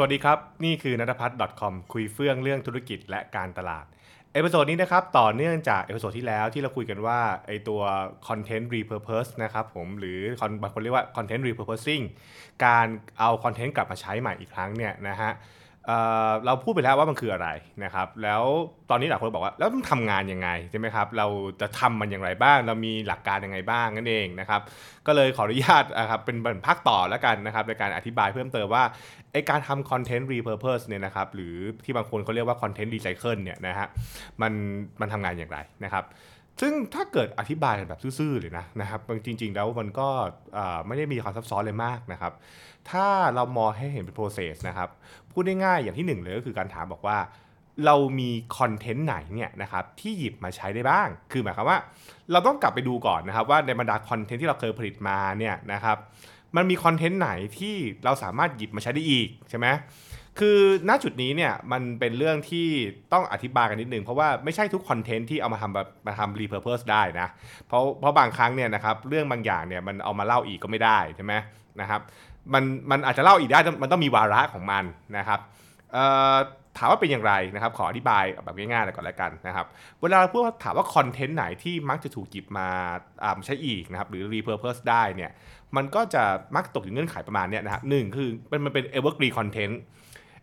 สวัสดีครับ นี่คือนัทพัฒน์ .com คุยเฟื่องเรื่องธุรกิจและการตลาด episode นี้นะครับ ต่อเนื่องจาก episode ที่แล้วที่เราคุยกันว่าไอตัว content repurpose นะครับผมหรือบางคนเรียกว่า content repurposing การเอาคอนเทนต์กลับมาใช้ใหม่อีกครั้งเนี่ยนะฮะ เราพูดไปแล้วว่ามันคืออะไรนะครับ แล้วตอนนี้หลายคนบอกว่าแล้วต้องทำงานยังไงใช่ไหมครับ เราจะทำมันอย่างไรบ้าง เรามีหลักการยังไงบ้างนั่นเองนะครับ ก็เลยขออนุญาตนะครับเป็นบรรพักต่อแล้วกันนะครับในการอธิบายเพิ่มเติมว่าไอการทำ content repurpose เนี่ยนะครับ หรือที่บางคนเขาเรียกว่า content recycle เนี่ยนะฮะมันมันทำงานอย่างไรนะครับ ซึ่งถ้าเกิดอธิบายแบบซื่อๆเลยนะนะครับจริง ๆ แล้วมันก็ไม่ได้มีความซับซ้อนเลยมากนะครับ ถ้าเรามองให้เห็นเป็น process นะครับพูดง่ายๆอย่างที่หนึ่งเลยก็คือการถามบอกว่า เรามีคอนเทนต์ไหนเนี่ยนะครับที่หยิบมาใช้ได้บ้าง คือหมายความว่า เราต้องกลับไปดูก่อนนะครับ ว่าในบรรดาคอนเทนต์ที่เราเคยผลิตมาเนี่ยนะครับมันมีคอนเทนต์ไหนที่เราสามารถหยิบมาใช้ได้อีกใช่ไหม คือณจุดนี้เนี่ยมันเป็นเรื่องที่ต้องอธิบายกันนิดนึง เพราะว่าไม่ใช่ทุกคอนเทนต์ที่เอามาทำแบบมาทำ repurpose ได้นะเพราะเพราะบางครั้งเนี่ยนะครับเรื่องบางอย่างเนี่ยมันเอามาเล่าอีกก็ไม่ได้ใช่ไหมนะครับมันมันอาจจะเล่าอีกได้มันต้องมีวาระของมันนะครับถามว่าเป็นอย่างไรนะครับ ขออธิบายแบบง่ายๆเลยก่อนแล้วกันนะครับ เวลาเราพูดถามว่าคอนเทนต์ไหนที่มักจะถูกหยิบมาใช้อีกนะครับ หรือ repurpose ได้เนี่ย มันก็จะมักตกอยู่เงื่อนไขประมาณนี้นะครับหนึ่งคือมันเป็น evergreen content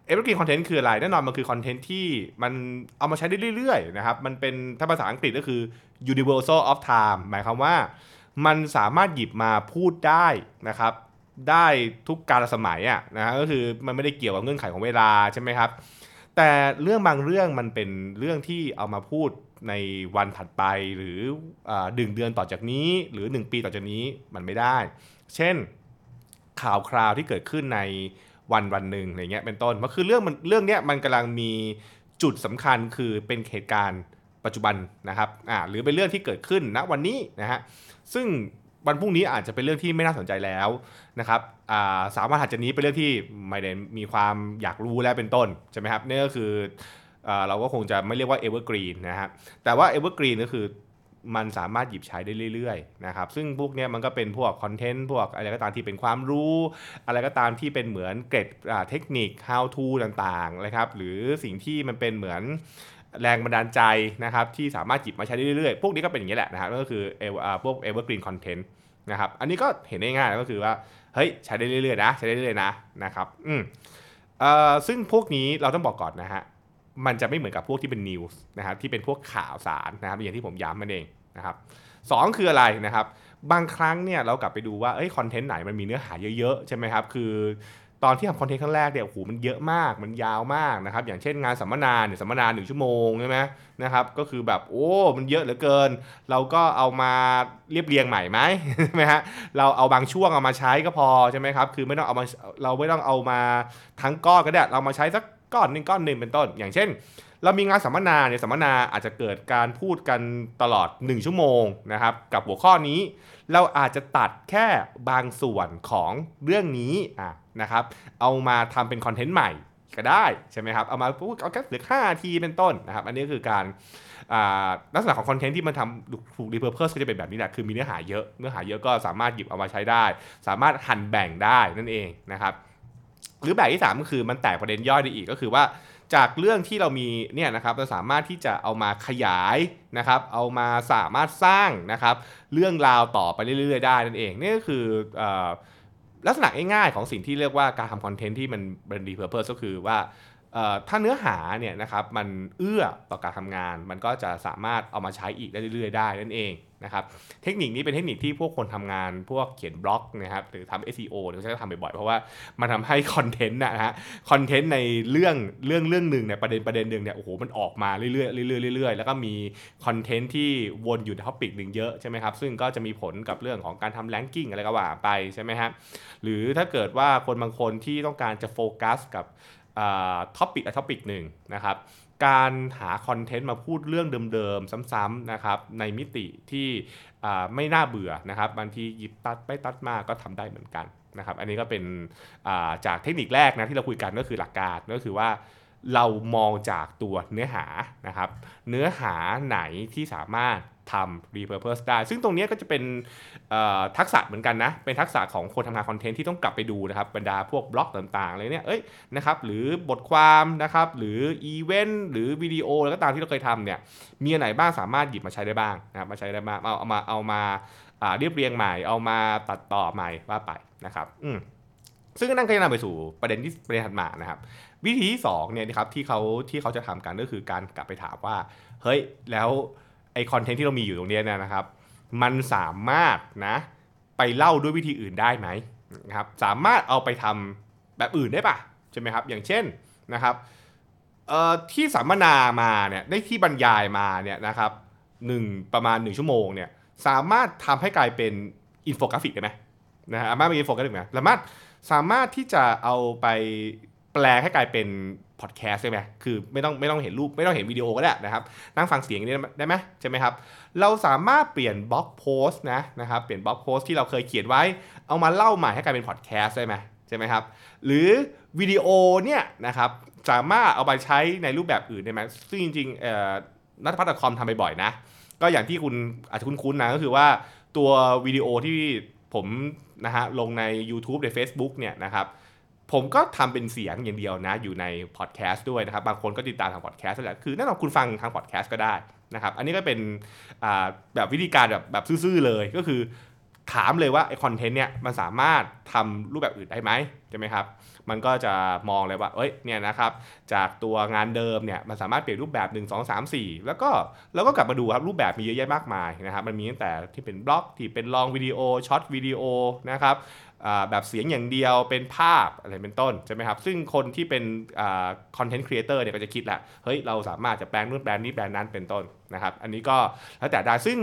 evergreen content คืออะไรแน่นอนมันคือคอนเทนต์ที่มันเอามาใช้ได้เรื่อยๆนะครับมันเป็นถ้าภาษาอังกฤษก็คือ universal of time หมายความว่า มันสามารถหยิบมาพูดได้นะครับ ได้ทุกกาลสมัยอะนะก็คือมันไม่ได้เกี่ยวกับเงื่อนไขของเวลาใช่ไหมครับ แต่เรื่องบางเรื่องมันเป็นเรื่องที่เอามาพูดในวันถัดไปหรือดึงเดือนต่อจากนี้หรือ 1 ปีต่อจากนี้มันไม่ได้ เช่นข่าวคราวที่เกิดขึ้นใน วันวันหนึ่งอะไรเงี้ยเป็นต้นมันคือเรื่องมันเรื่องเนี้ยมันกำลังมีจุดสำคัญคือเป็นเหตุการณ์ปัจจุบันนะครับอ่าหรือเป็นเรื่องที่เกิดขึ้นณวันนี้นะฮะซึ่งวันพรุ่งนี้อาจจะเป็นเรื่องที่ไม่น่าสนใจแล้วนะครับสามารถถัดจากนี้เป็นเรื่องที่ไม่ได้มีความอยากรู้แล้วเป็นต้นใช่ไหมครับนี่ก็คือเราก็คงจะไม่เรียกว่า evergreen นนะฮะแต่ว่า evergreen ก็คือ มันสามารถหยิบใช้ได้เรื่อยๆนะครับซึ่งพวกนี้มันก็เป็นพวกคอนเทนต์พวกอะไรก็ตามที่เป็นความรู้ อะไรก็ตามที่เป็นเหมือนเกร็ดเทคนิค how to ต่างๆนะครับหรือสิ่งที่มันเป็นเหมือนแรงบันดาลใจนะครับที่สามารถจิบมาใช้ได้เรื่อยๆ พวกนี้ก็เป็นอย่างนี้แหละนะครับก็คือเอพวก evergreen content นะครับอันนี้ก็เห็นได้ง่ายก็คือว่าเฮ้ยใช้ได้เรื่อยๆนะใช้ได้เรื่อยๆนะนะครับอืมเอ่อซึ่งพวกนี้เราต้องบอกก่อนนะฮะ มันจะไม่เหมือนกับพวกที่เป็นนิวส์นะครับที่เป็นพวกข่าวสารนะครับอย่างที่ผมย้ำมันเองนะครับสองคืออะไรนะครับ บางครั้งเนี่ยเรากลับไปดูว่าเอ้ยคอนเทนต์ไหนมันมีเนื้อหาเยอะๆใช่ไหมครับคือตอนที่ทำคอนเทนต์ครั้งแรกเนี่ยโอ้โหมันเยอะมากมันยาวมากนะครับอย่างเช่นงานสัมมนาเนี่ยสัมมนาหนึ่งชั่วโมงใช่ไหมนะครับก็คือแบบโอ้ มันเยอะเหลือเกิน เราก็เอามาเรียบเรียงใหม่ไหมใช่ไหมฮะเราเอาบางช่วงเอามาใช้ก็พอใช่ไหมครับคือไม่ต้องเอามาเราไม่ต้องเอามาทั้งก้อนก็ได้เรามาใช้สัก ก้อนหนึ่งก้อนหนึ่งเป็นต้น อย่างเช่น เรามีงานสัมมนาเนี่ยสัมมนาอาจจะเกิดการพูดกันตลอด 1 ชั่วโมงนะครับ กับหัวข้อนี้ เราอาจจะตัดแค่บางส่วนของเรื่องนี้ะนะครับ เอามาทำเป็นคอนเทนต์ใหม่ก็ได้ใช่ไหมครับ เอามาพูดเอาแค่เหลือห้าทีเป็นต้นนะครับ อันนี้คือการลักษณะของคอนเทนต์ที่มันทำถูกรีเพอร์เพสก็จะเป็นแบบนี้แหละ คือมีเนื้อหาเยอะ เนื้อหาเยอะก็สามารถหยิบเอามาใช้ได้ สามารถหั่นแบ่งได้นั่นเองนะครับ หรือแบบที่ 3 ก็คือมันแตกประเด็นย่อยได้อีกก็คือว่า จากเรื่องที่เรามีเนี่ยนะครับเราสามารถที่จะเอามาขยายนะครับเอามาสามารถสร้างนะครับเรื่องราวต่อไปเรื่อยๆได้นั่นเองนี่ก็คือลักษณะง่ายๆของสิ่งที่เรียกว่าการทำคอนเทนต์ที่มันเป็น repurpose ก็คือว่า ถ้าเนื้อหาเนี่ยนะครับมันเอื้อต่อการทำงาน มันก็จะสามารถเอามาใช้อีกได้เรื่อยๆ ได้นั่นเองนะครับเทคนิคนี้เป็นเทคนิคที่พวกคนทำงานพวกเขียนบล็อกนะครับหรือทำ SEO เนี่ยเขาจะทำบ่อยๆ เพราะว่ามันทำให้คอนเทนต์นะฮะคอนเทนต์ในเรื่องเรื่องเรื่องหนึ่งเนี่ยประเด็นประเด็นหนึ่งเนี่ยโอ้โหมันออกมาเรื่อยๆเรื่อยๆเรื่อยๆแล้วก็มีคอนเทนต์ที่วนอยู่ใน topic หนึ่งเยอะใช่ไหมครับซึ่งก็จะมีผลกับเรื่องของการทำ ranking อะไรก็ว่าไปใช่ไหมฮะหรือถ้าเกิดว่าคนบางคนที่ต้องการจะโฟกัสกับ topic อะ topic หนึ่งนะครับการหาคอนเทนต์มาพูดเรื่องเดิมๆ ซ้ำๆนะครับในมิติที่ไม่น่าเบื่อนะครับบางทีหยิบตัดไปตัดมาก็ทำได้เหมือนกันนะครับอันนี้ก็เป็นจากเทคนิคแรกนะที่เราคุยกันก็คือหลักการก็คือว่าเรามองจากตัวเนื้อหานะครับ เนื้อหาไหนที่สามารถ ทำ repurpose ได้ ซึ่งตรงนี้ก็จะเป็นทักษะเหมือนกันนะ เป็นทักษะของคนทำงานคอนเทนต์ที่ต้องกลับไปดูนะครับ บรรดาพวกบล็อกต่างๆเลยเนี่ยเอ้ยนะครับ หรือบทความนะครับ หรืออีเวนต์ หรือวิดีโอแล้วก็ตามที่เราเคยทำเนี่ย มีอันไหนบ้างสามารถหยิบมาใช้ได้บ้างนะครับ มาใช้ได้บ้าง เอาเอามาเอามาเรียบเรียงใหม่ เอามาตัดต่อใหม่ว่าไปนะครับอืมซึ่งนั่นก็จะนำไปสู่ประเด็นที่ประเด็นถัดมานะครับ วิธีที่2เนี่ยนะครับที่เขาที่เขาจะทำกันก็คือการกลับไปถามว่า เฮ้ยแล้ว ไอคอนเทนต์ที่เรามีอยู่ตรงนี้เนี่ยนะครับ มันสามารถนะไปเล่าด้วยวิธีอื่นได้ไหมนะครับสามารถเอาไปทำแบบอื่นได้ปะใช่ไหมครับ อย่างเช่นนะครับที่สัมมนามาเนี่ยได้ที่บรรยายมาเนี่ยนะครับหนึ่งประมาณ 1 ชั่วโมงเนี่ยสามารถทำให้กลายเป็นอินโฟกราฟิกได้ไหมนะฮะสามารถเป็นอินโฟกราฟิกไหมสามารถสามารถที่จะเอาไปแปลงให้กลายเป็น พอดแคสต์ใช่ไหมคือไม่ต้องไม่ต้องเห็นรูปไม่ต้องเห็นวิดีโอก็ได้นะครับ นั่งฟังเสียงนี้ได้ไหมใช่ไหมครับ เราสามารถเปลี่ยน blog post นะนะครับ เปลี่ยน blog post ที่เราเคยเขียนไว้ เอามาเล่าใหม่ให้กลายเป็นพอดแคสต์ได้ไหมใช่ไหมครับ หรือวิดีโอเนี่ยนะครับสามารถเอาไปใช้ในรูปแบบอื่นได้ไหมซึ่งจริงๆนัทพัฒน์คอมทำบ่อยๆนะ ก็อย่างที่คุณอาจจะคุ้นๆนะก็คือว่าตัววิดีโอที่ผมนะฮะลงใน YouTube ใน Facebook เนี่ยนะครับ ผมก็ทำเป็นเสียงอย่างเดียวนะ อยู่ในพอดแคสต์ด้วยนะครับ บางคนก็ติดตามทางพอดแคสต์แหละคือแน่นอนคุณฟังทางพอดแคสต์ก็ได้นะครับ อันนี้ก็เป็นแบบวิธีการแบบแบบซื่อๆเลยก็คือ ถามเลยว่าไอคอนเทนต์เนี่ยมันสามารถทำรูปแบบอื่นได้ไหมใช่ไหมครับ มันก็จะมองเลยว่าเอ้ยเนี่ยนะครับจากตัวงานเดิมเนี่ยมันสามารถเปลี่ยนรูปแบบ 1 2 3 4 แล้วก็แล้วก็กลับมาดูครับรูปแบบมีเยอะแยะมากมายนะครับมันมีตั้งแต่ที่เป็นบล็อกที่เป็น long video short วิดีโอนะครับแบบเสียงอย่างเดียวเป็นภาพอะไรเป็นต้นใช่ไหมครับ ซึ่งคนที่เป็น content creator เนี่ยก็จะคิดแหละเฮ้ยเราสามารถจะแปลงนู่นแปลงนี้แปลงนั้นเป็นต้น นะครับอันนี้ก็แล้วแต่ได้ซึ่ง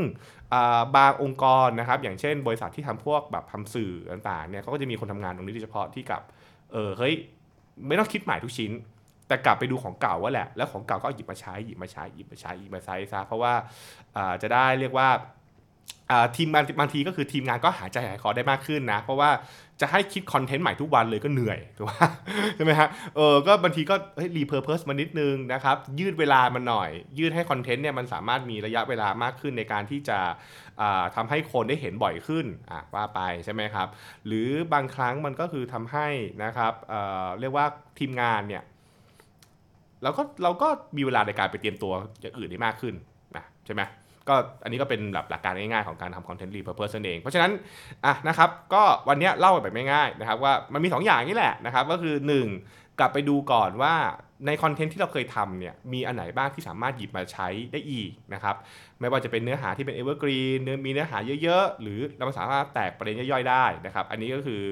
บางองค์กรนะครับอย่างเช่น บริษัทที่ทำพวกแบบทำสื่อต่างๆเนี่ยเขาก็จะมีคนทำงานตรงนี้โดยเฉพาะที่กับเออเฮ้ยไม่ต้องคิดใหม่ทุกชิ้น แต่กลับไปดูของเก่าว่าแหละ แล้วของเก่าก็หยิบมาใช้หยิบมาใช้หยิบมาใช้หยิบมาใช้ซะเพราะว่าจะได้เรียกว่า ทีมงานบางทีก็คือทีมงานก็หายใจหายคอได้มากขึ้นนะ เพราะว่าจะให้คิดคอนเทนต์ใหม่ทุกวันเลยก็เหนื่อยถูกไหมใช่ไหมฮะเออก็บางทีก็ repurpose มานิดนึงนะครับ ยืดเวลามันหน่อย ยืดให้คอนเทนต์เนี่ยมันสามารถมีระยะเวลามากขึ้นในการที่จะทำให้คนได้เห็นบ่อยขึ้นว่าไปใช่ไหมครับ หรือบางครั้งมันก็คือทำให้นะครับเรียกว่าทีมงานเนี่ยเราก็เราก็มีเวลาในการไปเตรียมตัวอย่างอื่นได้มากขึ้นนะใช่ไหม ก็อันนี้ก็เป็นแบบหลักการง่ายๆของการทำ content repurpose นั่นเอง เพราะฉะนั้นอะนะครับก็วันนี้เล่าแบบง่ายๆนะครับว่ามันมี 2 อย่างนี่แหละนะครับก็คือ 1 กลับไปดูก่อนว่าในคอนเทนต์ที่เราเคยทำเนี่ยมีอันไหนบ้างที่สามารถหยิบมาใช้ได้อีกนะครับไม่ว่าจะเป็นเนื้อหาที่เป็น evergreen มีเนื้อหาเยอะๆ หรือเราสามารถแตกประเด็นย่อยๆได้นะครับอันนี้ก็คือ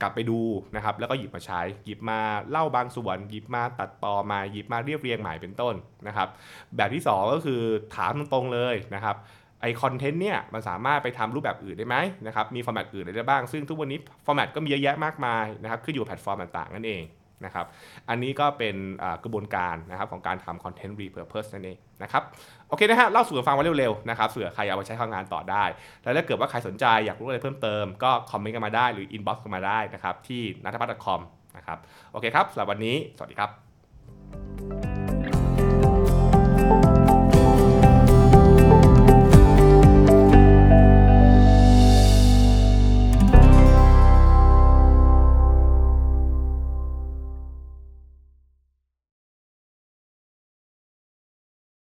กลับไปดูนะครับ แล้วก็หยิบมาใช้ หยิบมาเล่าบางส่วน หยิบมาตัดต่อมาหยิบมาเรียบเรียงใหม่เป็นต้นนะครับ แบบที่ 2 ก็คือถามตรงๆเลยนะครับไอคอนเทนต์เนี่ยมันสามารถไปทำรูปแบบอื่นได้ไหมนะครับมี format อื่นได้บ้าง ซึ่งทุกวันนี้ format ก็มีเยอะแยะมากมายนะครับขึ้นอยู่แพลตฟอร์มต่างๆนั่นเอง นะครับอันนี้ก็เป็นกระบวนการนะครับของการทำ content repurpose นั่นเองนะครับโอเคนะฮะเล่าสู่กันฟังมาเร็วๆนะครับเผื่อใครเอาไปใช้ทำงานต่อได้ แล้วถ้าเกิดว่าใครสนใจอยากรู้อะไรเพิ่มเติมก็คอมเมนต์กันมาได้หรือ inbox กันมาได้นะครับที่ nuttaputch.com นะครับโอเคครับสำหรับวันนี้สวัสดีครับ